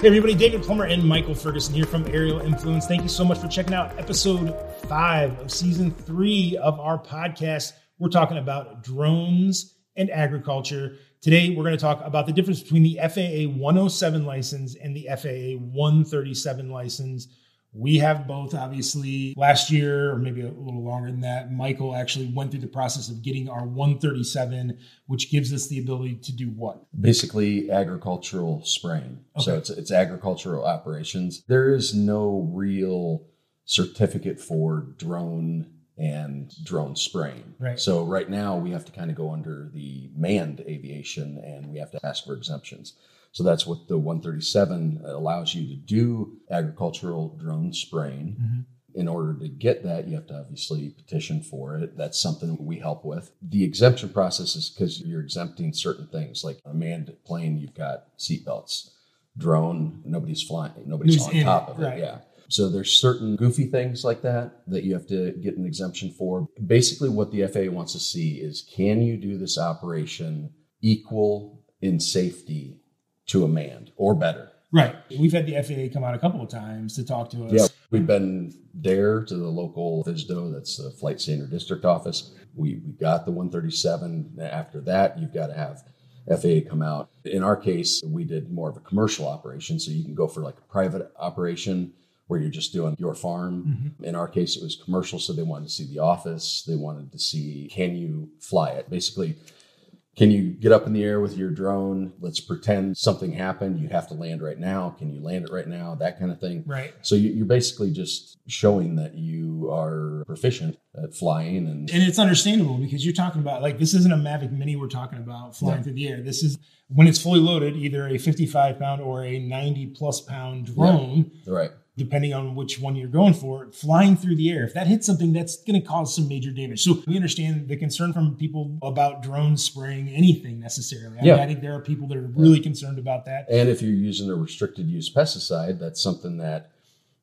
Hey, everybody, David Plummer and Michael Ferguson here from Aerial Influence. Thank you so much for checking out episode five of season three of our podcast. We're talking about drones and agriculture. Today, we're going to talk about the difference between the FAA 107 license and the FAA 137 license. We have both, obviously. Last year, or maybe a little longer than that, Michael actually went through the process of getting our 137, which gives us the ability to do what? Basically, agricultural spraying. Okay. So it's, it's agricultural operations. There is no real certificate for drone and drone spraying. Right. So right now we have to kind of go under the manned aviation and we have to ask for exemptions. So that's what the 137 allows you to do agricultural drone spraying. Mm-hmm. In order to get that, you have to obviously petition for it. That's something we help with. The exemption process is because you're exempting certain things, like a manned plane, you've got seatbelts. Drone, nobody's flying, nobody's on top it, of it. Right. Yeah. So there's certain goofy things like that that you have to get an exemption for. Basically, what the FAA wants to see is can you do this operation equal in safety to a man or better. Right. We've had the FAA come out a couple of times to talk to us. Yeah, we've been there to the local FSDO, that's the Flight Standard District Office. We, we got the 137. After that, you've got to have FAA come out. In our case, we did more of a commercial operation. So you can go for like a private operation where you're just doing your farm. Mm-hmm. In our case, it was commercial. So they wanted to see the office. They wanted to see, can you fly it? Basically, can you get up in the air with your drone? Let's pretend something happened. You have to land right now. Can you land it right now? That kind of thing. Right. So you're basically just showing that you are proficient at flying, and and it's understandable because you're talking about like this isn't a Mavic Mini we're talking about flying yeah. through the air. This is when it's fully loaded, either a 55 pound or a 90 plus pound drone. Yeah. Right depending on which one you're going for, flying through the air. If that hits something, that's going to cause some major damage. So we understand the concern from people about drones spraying anything necessarily. I, yeah. Mean, I think there are people that are really yeah. concerned about that. And if you're using a restricted use pesticide, that's something that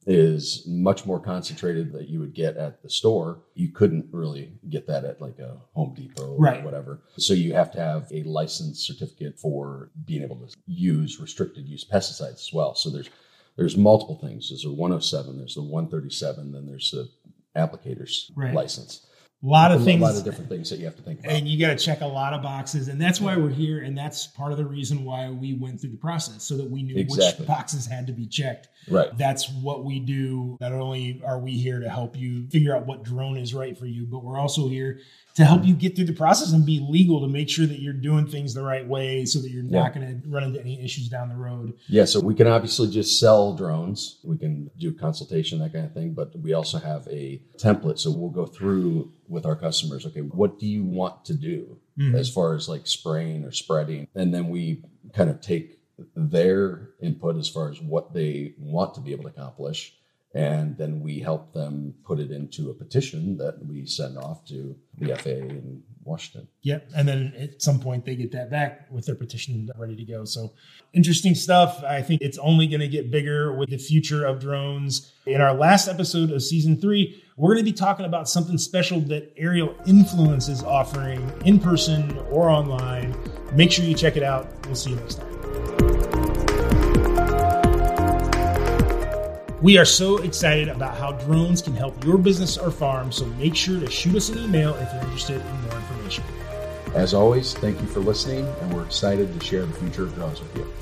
is much more concentrated that you would get at the store. You couldn't really get that at like a Home Depot right. or whatever. So you have to have a license certificate for being able to use restricted use pesticides as well. So there's there's multiple things. There's a 107, there's the 137, then there's the applicator's right. license. A lot of a, things, a lot of different things that you have to think about, and you got to check a lot of boxes, and that's why we're here, and that's part of the reason why we went through the process so that we knew exactly. which boxes had to be checked. Right. That's what we do. Not only are we here to help you figure out what drone is right for you, but we're also here to help you get through the process and be legal to make sure that you're doing things the right way so that you're yeah. not going to run into any issues down the road. Yeah, so we can obviously just sell drones. We can do consultation, that kind of thing, but we also have a template. So we'll go through with our customers, okay, what do you want to do mm-hmm. as far as like spraying or spreading? And then we kind of take their input as far as what they want to be able to accomplish and then we help them put it into a petition that we send off to the FAA in Washington. Yep, and then at some point they get that back with their petition ready to go. So interesting stuff. I think it's only going to get bigger with the future of drones. In our last episode of season three, we're going to be talking about something special that Aerial Influence is offering in person or online. Make sure you check it out. We'll see you next time. We are so excited about how drones can help your business or farm, so make sure to shoot us an email if you're interested in more information. As always, thank you for listening, and we're excited to share the future of drones with you.